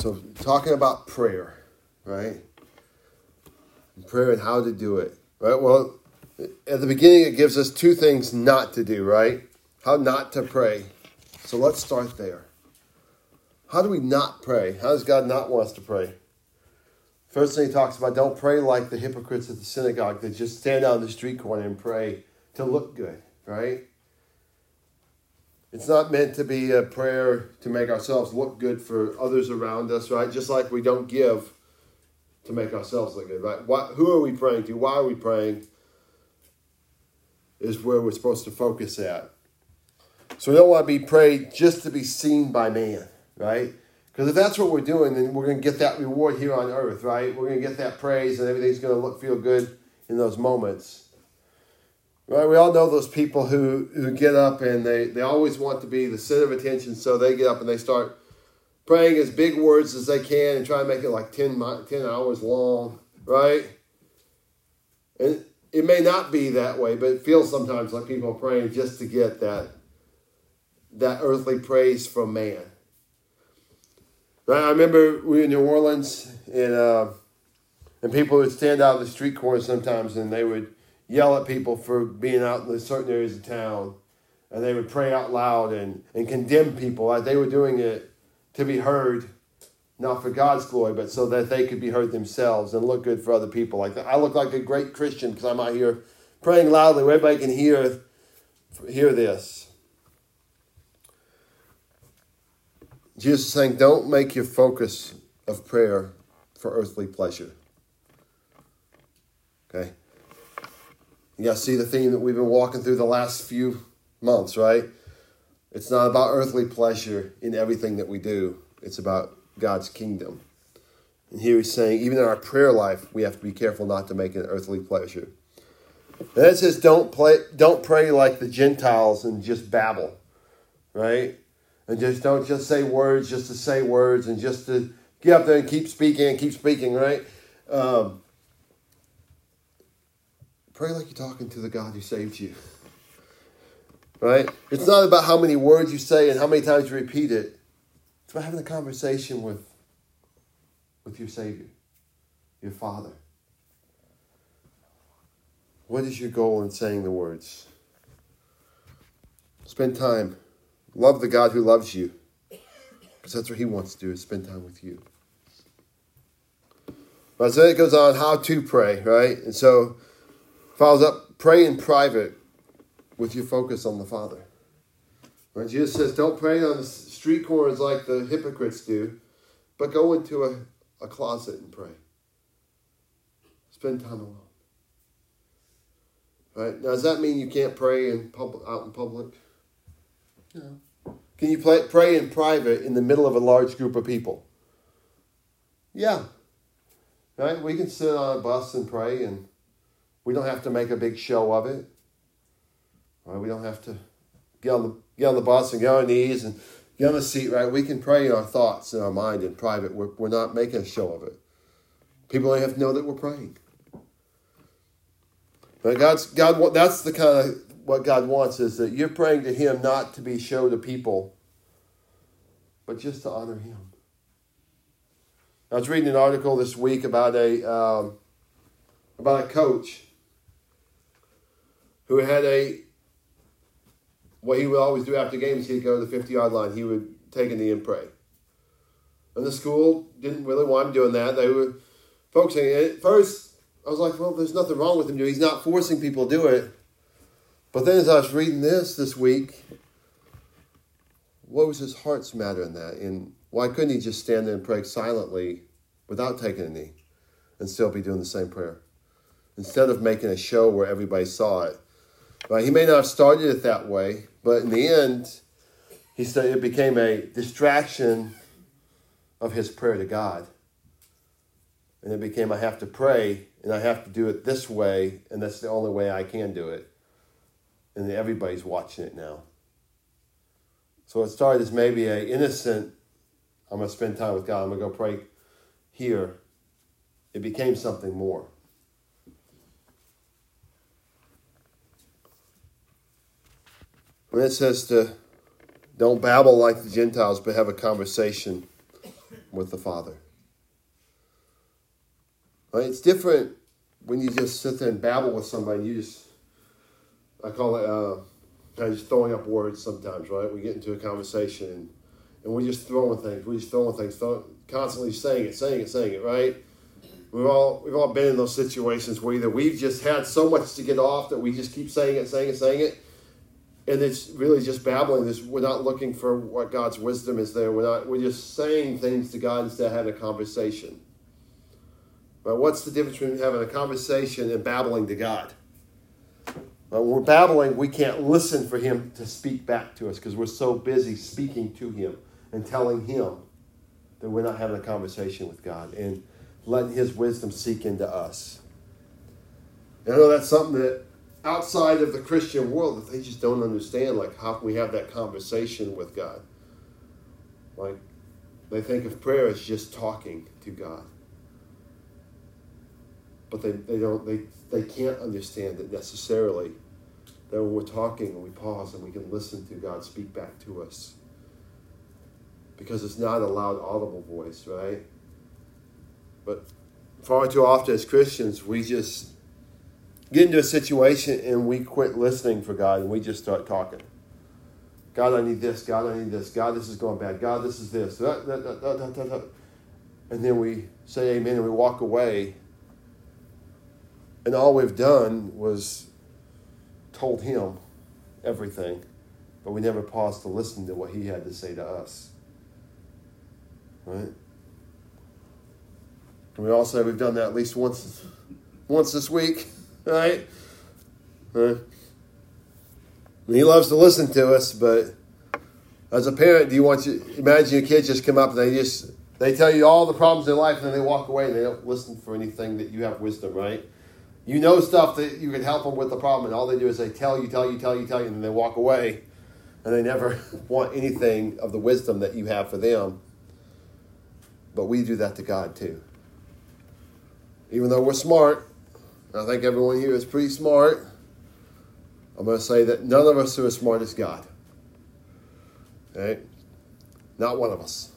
So, talking about prayer, right? Prayer and how to do it, right? Well, at the beginning, it gives us two things not to do, right? How not to pray. So, let's start there. How do we not pray? How does God not want us to pray? First thing he talks about don't pray like the hypocrites at the synagogue that just stand out on the street corner and pray to look good, right? It's not meant to be a prayer to make ourselves look good for others around us, right? Just like we don't give to make ourselves look good, right? What, who are we praying to? Why are we praying? Is where we're supposed to focus at. So we don't want to be prayed just to be seen by man, right? Because if that's what we're doing, then we're going to get that reward here on earth, right? We're going to get that praise and everything's going to look feel good in those moments. Right? We all know those people who, who get up and they, they always want to be the center of attention, so they get up and they start praying as big words as they can and try to make it like 10, 10 hours long, right? And it may not be that way, but it feels sometimes like people are praying just to get that, that earthly praise from man. Right? I remember we were in New Orleans and uh, and people would stand out in the street corners sometimes and they would yell at people for being out in certain areas of town. And they would pray out loud and, and condemn people like they were doing it to be heard, not for God's glory, but so that they could be heard themselves and look good for other people. Like I look like a great Christian because I'm out here praying loudly where everybody can hear, hear this. Jesus is saying, don't make your focus of prayer for earthly pleasure. Okay? You see the theme that we've been walking through the last few months, right? It's not about earthly pleasure in everything that we do, it's about God's kingdom. And here he's saying, even in our prayer life, we have to be careful not to make an earthly pleasure. And then it says, don't, play, don't pray like the Gentiles and just babble, right? And just don't just say words just to say words and just to get up there and keep speaking and keep speaking, right? Um, pray like you're talking to the God who saved you. Right? It's not about how many words you say and how many times you repeat it. It's about having a conversation with, with your Savior, your Father. What is your goal in saying the words? Spend time Love the God who loves you. Because that's what he wants to do, is spend time with you. But so it goes on how to pray, right? And so follows up, pray in private with your focus on the Father. Right? Jesus says, don't pray on the street corners like the hypocrites do, but go into a, a closet and pray. Spend time alone. Right? Now, does that mean you can't pray in public, out in public? No. Can you play, pray in private in the middle of a large group of people? Yeah. Right? We can sit on a bus and pray, and we don't have to make a big show of it. Right? We don't have to get on the get on the bus and get on our knees and get on the seat. Right? We can pray in our thoughts in our mind in private. We're, we're not making a show of it. People only have to know that we're praying. But God's God. That's the kind of what God wants is that you're praying to Him not to be show to people, but just to honor Him. I was reading an article this week about a um, about a coach who had a what he would always do after games. He'd go to the fifty yard line. He would take a knee and pray. And the school didn't really want him doing that. They were focusing. At first, I was like, well, there's nothing wrong with him doing. He's not forcing people to do it. But then as I was reading this this week, what was his heart's matter in that? And why couldn't he just stand there and pray silently without taking a knee and still be doing the same prayer? Instead of making a show where everybody saw it. Right? He may not have started it that way, but in the end, he said it became a distraction of his prayer to God. And it became I have to pray and I have to do it this way, and that's the only way I can do it and everybody's watching it now. So it started as maybe a innocent, I'm going to spend time with God, I'm going to go pray here. It became something more. When it says to don't babble like the Gentiles, but have a conversation with the Father. Right? It's different when you just sit there and babble with somebody. You just, I call it, uh, kind of just throwing up words sometimes, right? We get into a conversation and, and we're just throwing things. We're just throwing things, throwing, constantly saying it, saying it, saying it, right? We've all we've all been in those situations where either we've just had so much to get off that we just keep saying it, saying it, saying it, and it's really just babbling. This we're not looking for what God's wisdom is there. We're not. We're just saying things to God instead of having a conversation. But what's the difference between having a conversation and babbling to God? When we're babbling, we can't listen for Him to speak back to us because we're so busy speaking to Him and telling Him that we're not having a conversation with God and letting His wisdom seek into us. And I know that's something that outside of the Christian world that they just don't understand. Like, how can we have that conversation with God? Like, they think of prayer as just talking to God but they, they don't they, they can't understand it necessarily that when we're talking and we pause and we can listen to god speak back to us because it's not a loud audible voice right but far too often as christians we just get into a situation and we quit listening for god and we just start talking. God i need this. God i need this. God this is going bad. God this is this. And then we say amen and we walk away. And all we've done was told him everything, but we never paused to listen to what he had to say to us. Right? And we all say we've done that at least once once this week, right? He loves to listen to us, but as a parent, do you want to imagine your kids just come up and they just they tell you all the problems in life and then they walk away and they don't listen for anything that you have wisdom, right? You know stuff that you can help them with the problem, and all they do is they tell you, tell you, tell you, tell you, and then they walk away, and they never want anything of the wisdom that you have for them. But we do that to God too. Even though we're smart, I think everyone here is pretty smart. I'm going to say that none of us are as smart as God. Okay? Not one of us.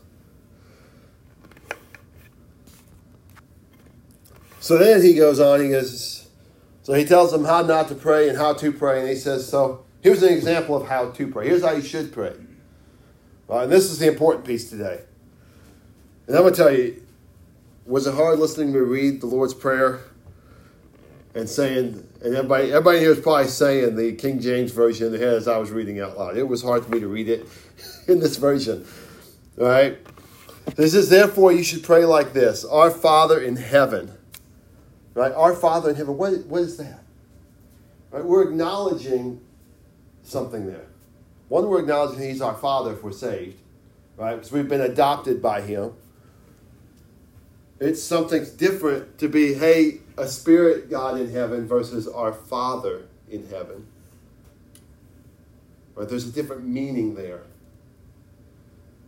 So then he goes on, he goes, so he tells them how not to pray and how to pray. And he says, so here's an example of how to pray. Here's how you should pray. and this is the important piece today. And I'm going to tell you, was it hard listening to me read the Lord's Prayer and saying, and everybody, everybody here is probably saying the King James Version head as I was reading out loud. It was hard for me to read it in this version. All right? This is therefore you should pray like this Our Father in heaven Right? Our Father in heaven, what, what is that? Right? We're acknowledging something there. One, we're acknowledging He's our Father if we're saved, right? Because we've been adopted by Him. It's something different to be, hey, a spirit God in heaven versus our Father in heaven. Right? There's a different meaning there.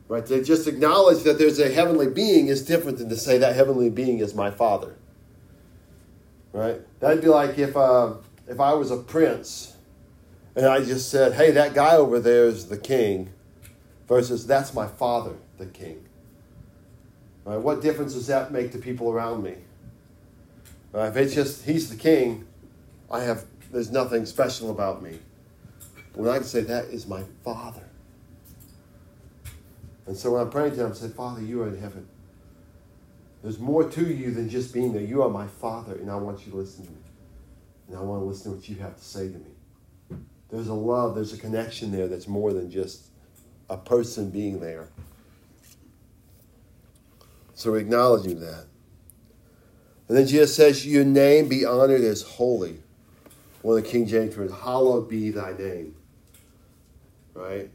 Right? To just acknowledge that there's a heavenly being is different than to say that heavenly being is my Father right? That'd be like if uh, if I was a prince and I just said, "Hey, that guy over there is the king," versus "That's my father, the king." Right? What difference does that make to people around me? Right? If it's just he's the king, I have there's nothing special about me. When I can say that is my father. And so when I'm praying to him, I say, Father, you are in heaven. There's more to you than just being there. You are my Father, and I want you to listen to me. And I want to listen to what you have to say to me. There's a love, there's a connection there that's more than just a person being there. So we're acknowledging that. And then Jesus says, Your name be honored as holy. One of the King James words, hallowed be thy name. Right?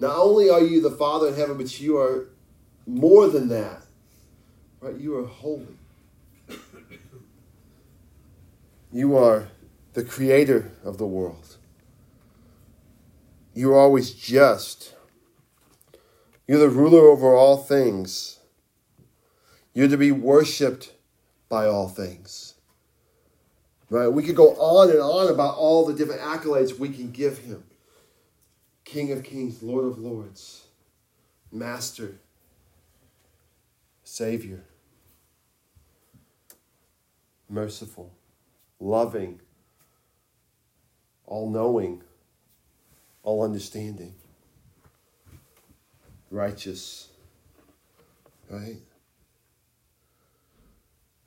Not only are you the Father in heaven, but you are more than that. Right? You are holy. You are the creator of the world. You are always just. You're the ruler over all things. You're to be worshiped by all things. Right? We could go on and on about all the different accolades we can give him. King of kings, Lord of lords, Master, Savior, merciful, loving, all knowing, all understanding, righteous, right?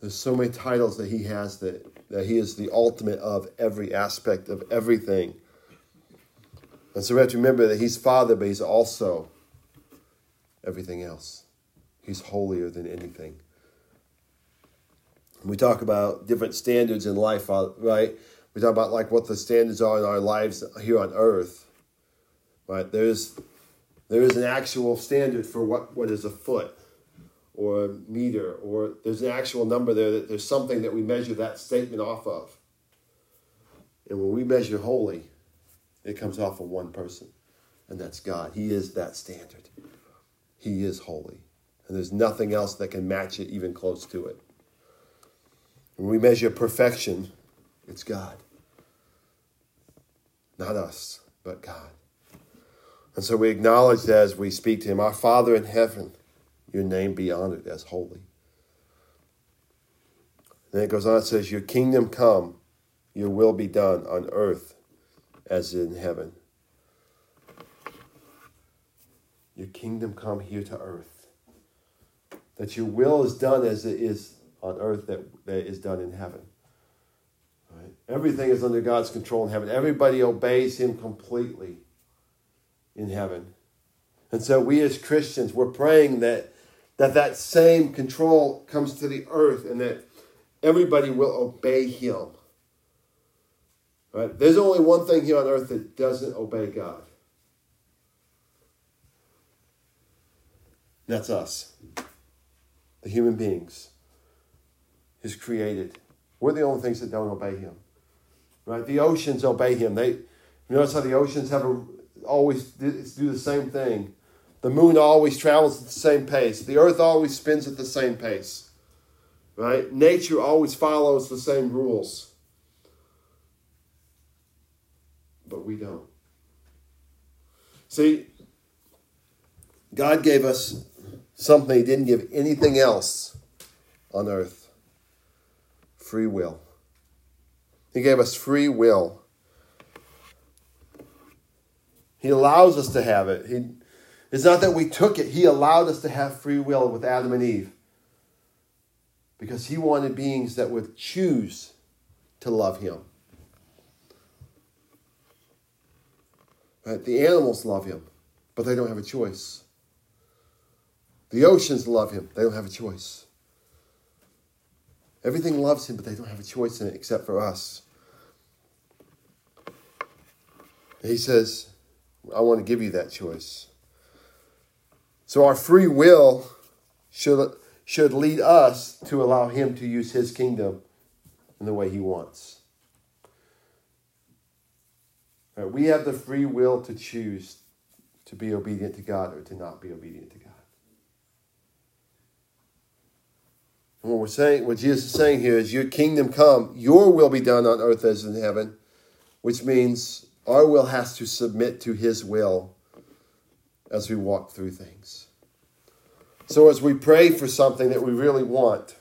There's so many titles that he has that, that he is the ultimate of every aspect of everything. And so we have to remember that he's Father, but he's also everything else. He's holier than anything. We talk about different standards in life, uh, right? We talk about like what the standards are in our lives here on earth. Right? There's there is an actual standard for what, what is a foot or meter, or there's an actual number there that there's something that we measure that statement off of. And when we measure holy, it comes off of one person, and that's God. He is that standard. He is holy. And there's nothing else that can match it even close to it. When we measure perfection, it's God. Not us, but God. And so we acknowledge that as we speak to Him, Our Father in heaven your name be honored as holy. Then it goes on, it says, Your kingdom come, your will be done on earth as in heaven. Your kingdom come here to earth. That your will is done as it is on earth that, that is done in heaven. Right? Everything is under God's control in heaven. Everybody obeys him completely in heaven. And so we as Christians, we're praying that that that same control comes to the earth and that everybody will obey him. Right? There's only one thing here on earth that doesn't obey God. That's us, the human beings, His created. We're the only things that don't obey Him. Right? The oceans obey Him. They, you notice how the oceans have a, always do the same thing. The moon always travels at the same pace. The earth always spins at the same pace. Right? Nature always follows the same rules. But we don't. See, God gave us something He didn't give anything else on earth free will. He gave us free will. He allows us to have it. He, it's not that we took it, He allowed us to have free will with Adam and Eve because He wanted beings that would choose to love Him. Right? The animals love Him, but they don't have a choice. The oceans love Him, they don't have a choice. Everything loves Him, but they don't have a choice in it except for us. he says, I want to give you that choice. So our free will should, should lead us to allow Him to use His kingdom in the way He wants. Right, we have the free will to choose to be obedient to God or to not be obedient to God. And what we're saying, what Jesus is saying here is, Your kingdom come, your will be done on earth as in heaven, which means our will has to submit to His will as we walk through things. So, as we pray for something that we really want,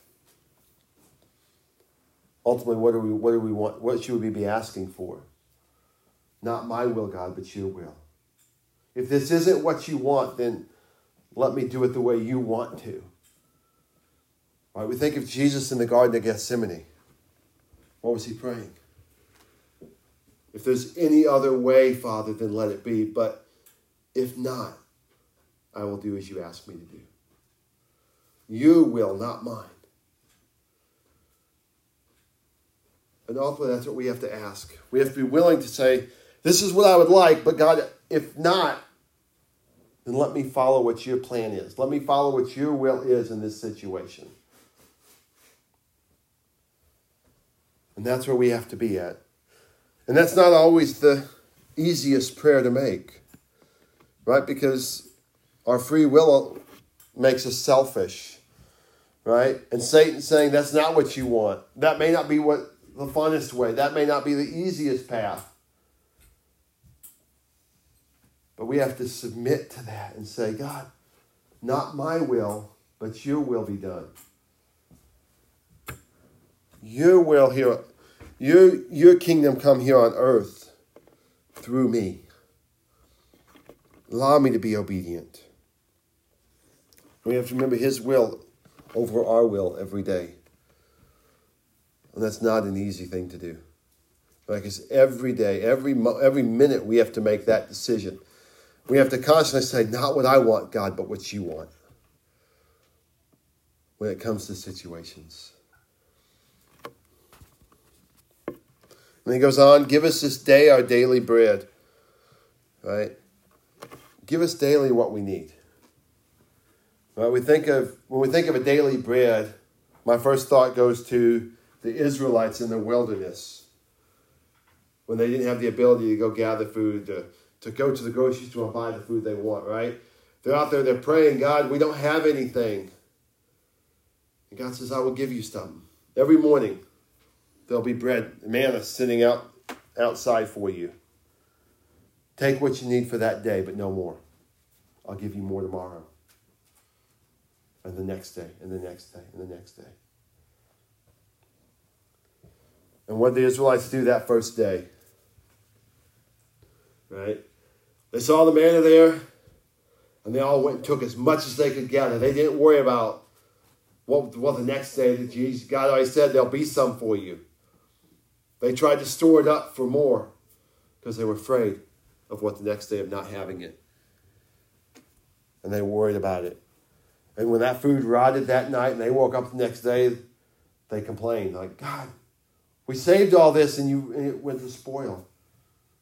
ultimately, what do we, what do we want? What should we be asking for? Not my will, God, but your will. If this isn't what you want, then let me do it the way you want to. Right? We think of Jesus in the Garden of Gethsemane. What was he praying? If there's any other way, Father, then let it be. But if not, I will do as you ask me to do. You will, not mine. And ultimately, that's what we have to ask. We have to be willing to say, This is what I would like, but God, if not, then let me follow what your plan is. Let me follow what your will is in this situation. And that's where we have to be at. And that's not always the easiest prayer to make, right? Because our free will makes us selfish, right? And Satan's saying that's not what you want. That may not be what the funnest way. That may not be the easiest path. But we have to submit to that and say, God, not my will, but your will be done. Your will here, your, your kingdom come here on earth through me. Allow me to be obedient. We have to remember His will over our will every day. And that's not an easy thing to do. Because every day, every, every minute, we have to make that decision. We have to constantly say, not what I want, God, but what you want when it comes to situations. And he goes on, give us this day our daily bread. Right? Give us daily what we need. Right? We think of when we think of a daily bread, my first thought goes to the Israelites in the wilderness when they didn't have the ability to go gather food, to, to go to the grocery store and buy the food they want, right? They're out there, they're praying, God, we don't have anything. And God says, I will give you something. Every morning, there'll be bread, manna sitting out outside for you. Take what you need for that day, but no more. I'll give you more tomorrow. And the next day, and the next day, and the next day. And what the Israelites do that first day? Right? They saw the manna there, and they all went and took as much as they could gather. They didn't worry about what, what the next day that Jesus, God already said there'll be some for you. They tried to store it up for more because they were afraid of what the next day of not having it. And they worried about it. And when that food rotted that night and they woke up the next day, they complained, like, God, we saved all this and, you, and it went to spoil.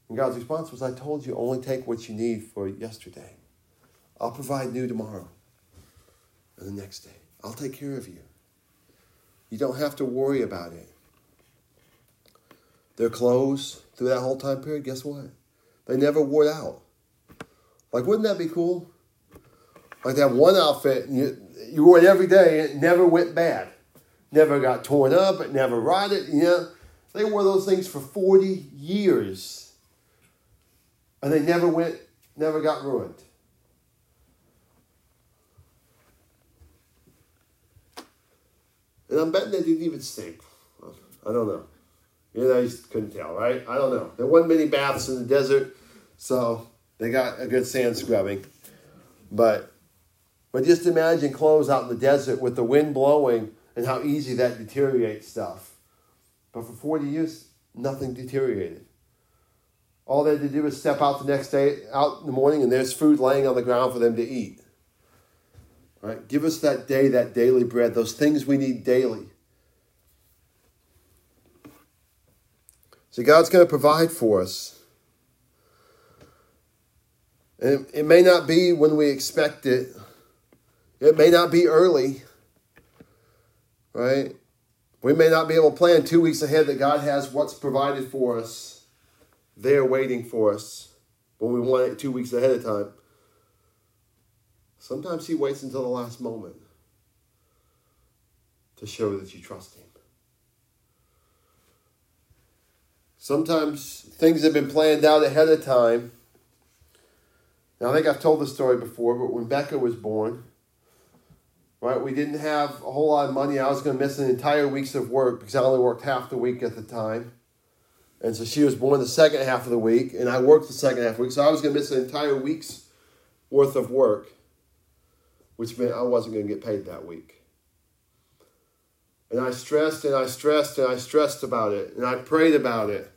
And God's response was, I told you only take what you need for yesterday. I'll provide new tomorrow and the next day. I'll take care of you. You don't have to worry about it. Their clothes through that whole time period, guess what? They never wore out. Like, wouldn't that be cool? Like that one outfit, you, you wore it every day, and it never went bad. Never got torn up, it never rotted, you know. They wore those things for 40 years. And they never went, never got ruined. And I'm betting they didn't even stink. I don't know. You know, you couldn't tell, right? I don't know. There wasn't many baths in the desert, so they got a good sand scrubbing. But but just imagine clothes out in the desert with the wind blowing and how easy that deteriorates stuff. But for 40 years, nothing deteriorated. All they had to do was step out the next day, out in the morning, and there's food laying on the ground for them to eat. Right? Give us that day, that daily bread, those things we need daily. So God's going to provide for us. And it may not be when we expect it. It may not be early. Right? We may not be able to plan two weeks ahead that God has what's provided for us there waiting for us when we want it two weeks ahead of time. Sometimes He waits until the last moment to show that you trust Him. Sometimes things have been planned out ahead of time. Now, I think I've told this story before, but when Becca was born, right, we didn't have a whole lot of money. I was going to miss an entire week's of work because I only worked half the week at the time. And so she was born the second half of the week, and I worked the second half of the week. So I was going to miss an entire week's worth of work, which meant I wasn't going to get paid that week. And I stressed and I stressed and I stressed about it, and I prayed about it.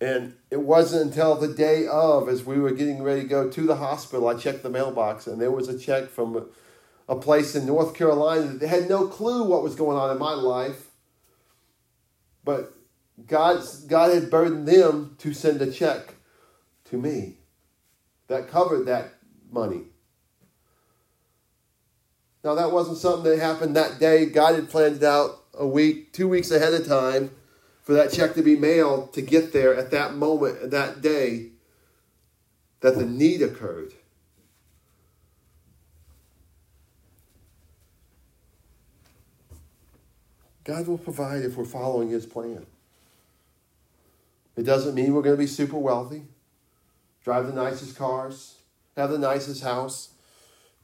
And it wasn't until the day of, as we were getting ready to go to the hospital, I checked the mailbox and there was a check from a place in North Carolina that had no clue what was going on in my life. But God, God had burdened them to send a check to me that covered that money. Now, that wasn't something that happened that day. God had planned it out a week, two weeks ahead of time for that check to be mailed to get there at that moment, that day, that the need occurred. God will provide if we're following His plan. It doesn't mean we're going to be super wealthy, drive the nicest cars, have the nicest house,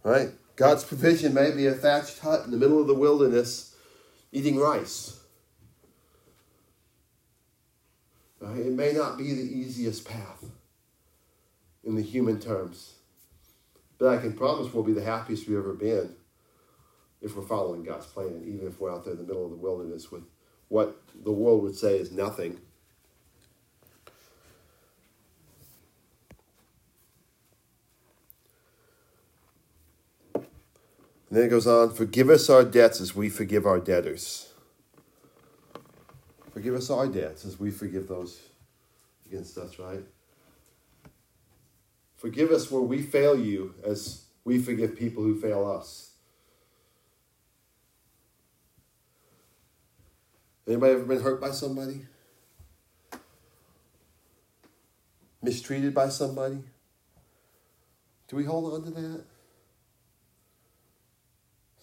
Right? God's provision may be a thatched hut in the middle of the wilderness eating rice. Right? It may not be the easiest path in the human terms, but I can promise we'll be the happiest we've ever been if we're following God's plan, even if we're out there in the middle of the wilderness with what the world would say is nothing. And then it goes on, forgive us our debts as we forgive our debtors. Forgive us our debts as we forgive those against us, right? Forgive us where we fail you as we forgive people who fail us. Anybody ever been hurt by somebody? Mistreated by somebody? Do we hold on to that?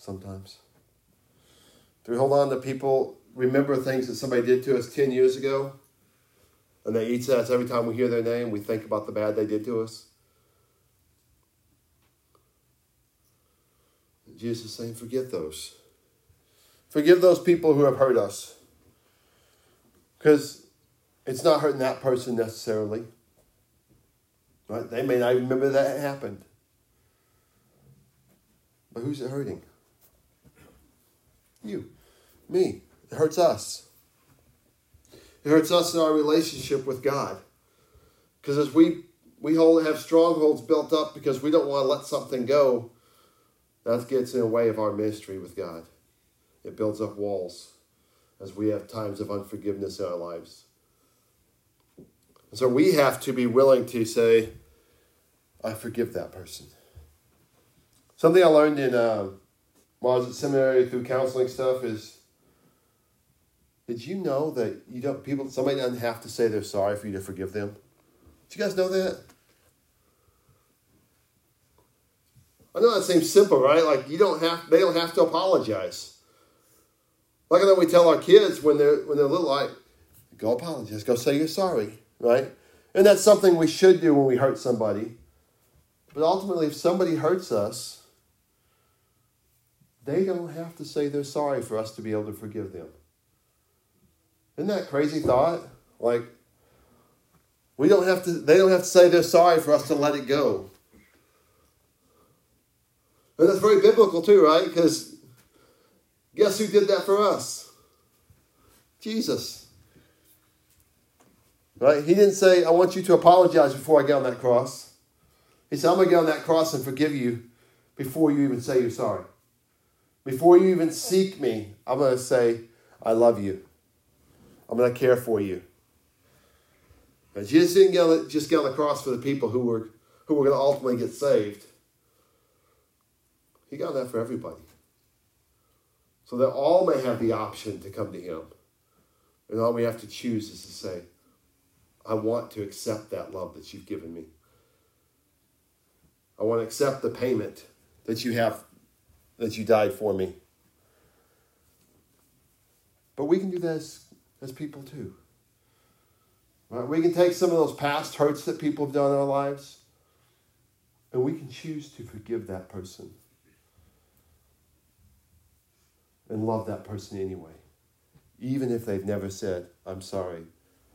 Sometimes. Do we hold on to people, remember things that somebody did to us 10 years ago? And they eat us every time we hear their name, we think about the bad they did to us? Jesus is saying, forget those. Forgive those people who have hurt us. Because it's not hurting that person necessarily. Right? They may not even remember that happened. But who's it hurting? You. Me. It hurts us. It hurts us in our relationship with God. Because as we we hold have strongholds built up because we don't want to let something go, that gets in the way of our ministry with God. It builds up walls as we have times of unforgiveness in our lives. And so we have to be willing to say, I forgive that person. Something I learned in uh, while I was at seminary through counseling stuff is did you know that you don't people somebody doesn't have to say they're sorry for you to forgive them? Did you guys know that? I know that seems simple, right? Like you don't have they don't have to apologize. Like I know we tell our kids when they're when they're little, like, go apologize, go say you're sorry, right? And that's something we should do when we hurt somebody. But ultimately, if somebody hurts us, they don't have to say they're sorry for us to be able to forgive them. Isn't that crazy thought? Like, we don't have to, they don't have to say they're sorry for us to let it go. And that's very biblical too, right? Because guess who did that for us? Jesus. Right? He didn't say, I want you to apologize before I get on that cross. He said, I'm going to get on that cross and forgive you before you even say you're sorry. Before you even seek me, I'm going to say, I love you. I'm going to care for you. But Jesus didn't get on, just get on the cross for the people who were, who were going to ultimately get saved. He got that for everybody. So that all may have the option to come to Him. And all we have to choose is to say, I want to accept that love that you've given me. I want to accept the payment that you have, that you died for me. But we can do that as, people too. Right? We can take some of those past hurts that people have done in our lives, and we can choose to forgive that person and love that person anyway, even if they've never said, I'm sorry,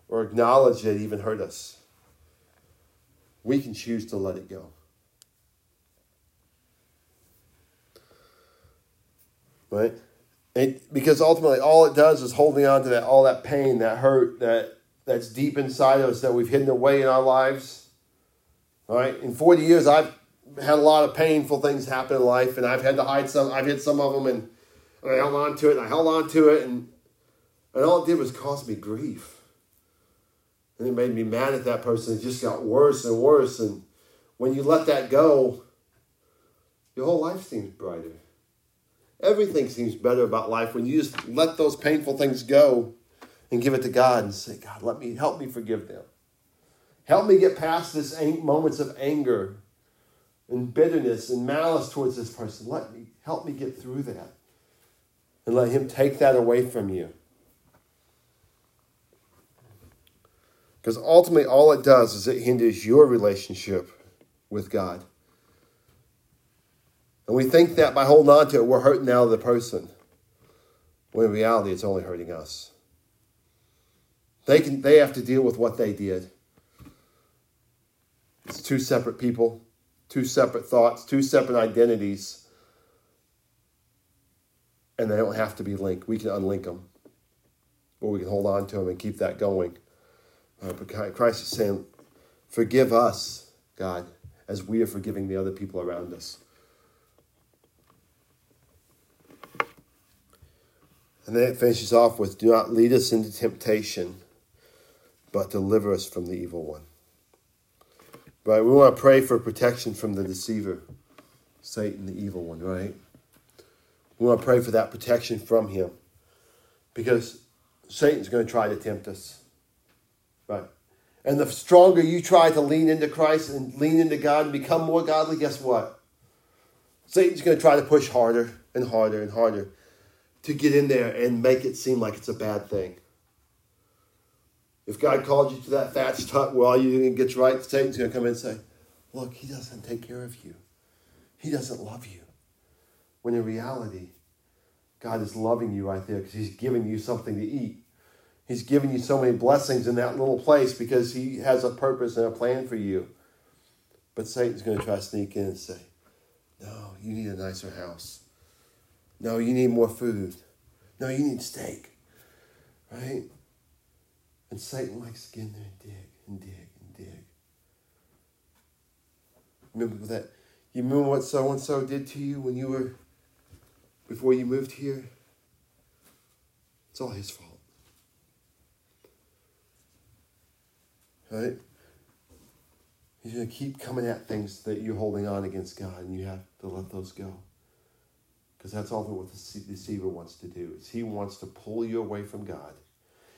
or acknowledge that it even hurt us. We can choose to let it go. Right? Because ultimately all it does is holding on to that all that pain, that hurt, that that's deep inside us that we've hidden away in our lives. All right? In 40 years I've had a lot of painful things happen in life and I've had to hide some I've hid some of them and and I held on to it, and I held on to it, and, and all it did was cause me grief. And it made me mad at that person. It just got worse and worse. And when you let that go, your whole life seems brighter. Everything seems better about life when you just let those painful things go and give it to God and say, God, let me help me forgive them. Help me get past this moments of anger and bitterness and malice towards this person. Let me help me get through that and let Him take that away from you. Because ultimately, all it does is it hinders your relationship with God. And we think that by holding on to it, we're hurting the other person. When in reality, it's only hurting us. They, can, they have to deal with what they did. It's two separate people, two separate thoughts, two separate identities. And they don't have to be linked. We can unlink them. Or we can hold on to them and keep that going. Uh, but Christ is saying, Forgive us, God, as we are forgiving the other people around us. And then it finishes off with Do not lead us into temptation, but deliver us from the evil one. Right? We want to pray for protection from the deceiver, Satan, the evil one, right? We want to pray for that protection from him because Satan's going to try to tempt us. Right? And the stronger you try to lean into Christ and lean into God and become more godly, guess what? Satan's going to try to push harder and harder and harder to get in there and make it seem like it's a bad thing. If God called you to that thatched hut where all you get right, Satan's going to come in and say, Look, he doesn't take care of you. He doesn't love you. When in reality, God is loving you right there because he's giving you something to eat. He's giving you so many blessings in that little place because he has a purpose and a plan for you. But Satan's going to try to sneak in and say, No, you need a nicer house. No, you need more food. No, you need steak. Right? And Satan likes to get in there and dig and dig and dig. Remember that? You remember what so and so did to you when you were, before you moved here? It's all his fault. Right? He's going to keep coming at things that you're holding on against God, and you have to let those go. Because that's all what the deceiver wants to do. Is he wants to pull you away from God.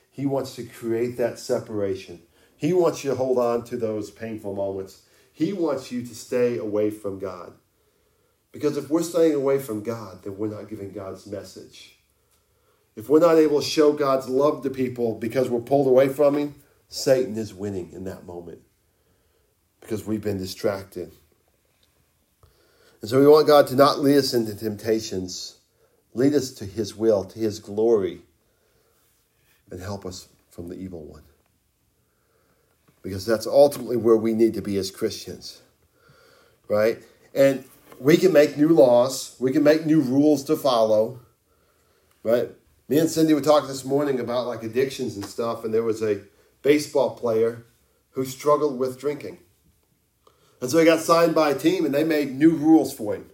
He wants to create that separation. He wants you to hold on to those painful moments. He wants you to stay away from God. Because if we're staying away from God, then we're not giving God's message. If we're not able to show God's love to people because we're pulled away from Him, Satan is winning in that moment because we've been distracted. And so we want God to not lead us into temptations, lead us to His will, to His glory, and help us from the evil one. Because that's ultimately where we need to be as Christians, right? And we can make new laws, we can make new rules to follow, right? Me and Cindy were talking this morning about like addictions and stuff, and there was a baseball player who struggled with drinking. And so he got signed by a team and they made new rules for him.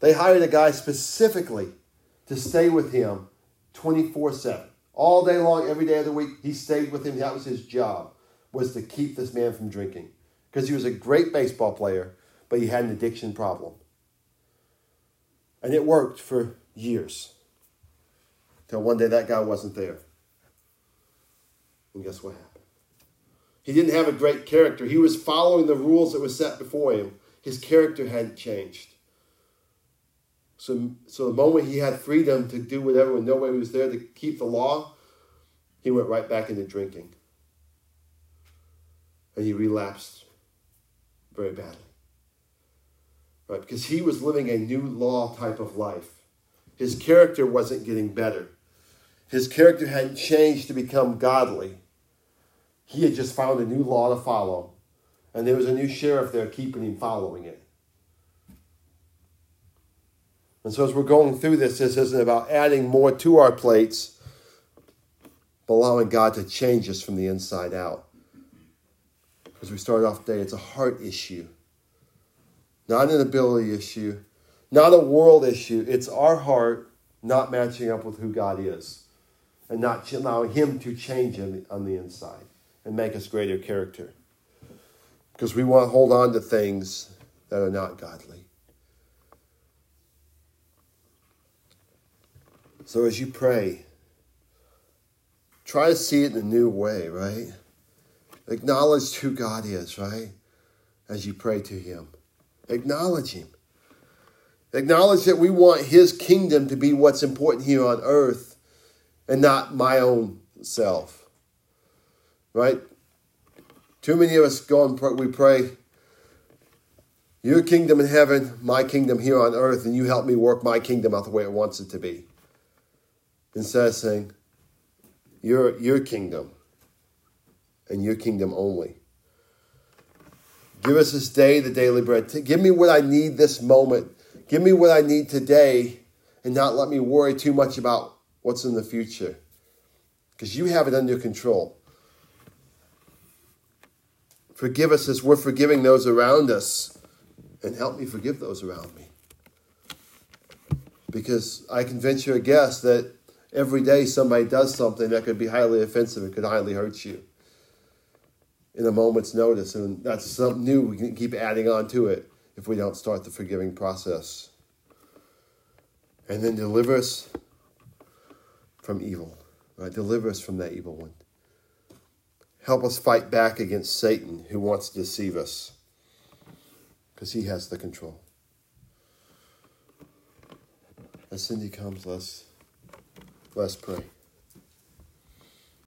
They hired a guy specifically to stay with him 24 7. All day long, every day of the week, he stayed with him. That was his job, was to keep this man from drinking. Because he was a great baseball player, but he had an addiction problem. And it worked for years. Till one day that guy wasn't there. And guess what happened? He didn't have a great character. He was following the rules that were set before him. His character hadn't changed. So, so the moment he had freedom to do whatever when nobody was there to keep the law, he went right back into drinking. And he relapsed very badly. Right? Because he was living a new law type of life. His character wasn't getting better. His character hadn't changed to become godly. He had just found a new law to follow, and there was a new sheriff there keeping him following it. And so, as we're going through this, this isn't about adding more to our plates, but allowing God to change us from the inside out. As we started off today, it's a heart issue, not an ability issue, not a world issue. It's our heart not matching up with who God is and not allowing Him to change on the inside and make us greater character. Because we want to hold on to things that are not godly. So as you pray, try to see it in a new way, right? Acknowledge who God is, right? As you pray to Him. Acknowledge Him. Acknowledge that we want His kingdom to be what's important here on earth and not my own self right? Too many of us go and pray, we pray, Your kingdom in heaven, my kingdom here on earth, and you help me work my kingdom out the way it wants it to be. Instead of saying, Your, your kingdom and your kingdom only. Give us this day the daily bread. Give me what I need this moment. Give me what I need today and not let me worry too much about what's in the future. Because you have it under control. Forgive us as we're forgiving those around us, and help me forgive those around me. Because I can venture a guess that every day somebody does something that could be highly offensive, it could highly hurt you in a moment's notice. And that's something new we can keep adding on to it if we don't start the forgiving process. And then deliver us from evil. Right? Deliver us from that evil one. Help us fight back against Satan who wants to deceive us because he has the control. As Cindy comes, let's, let's pray.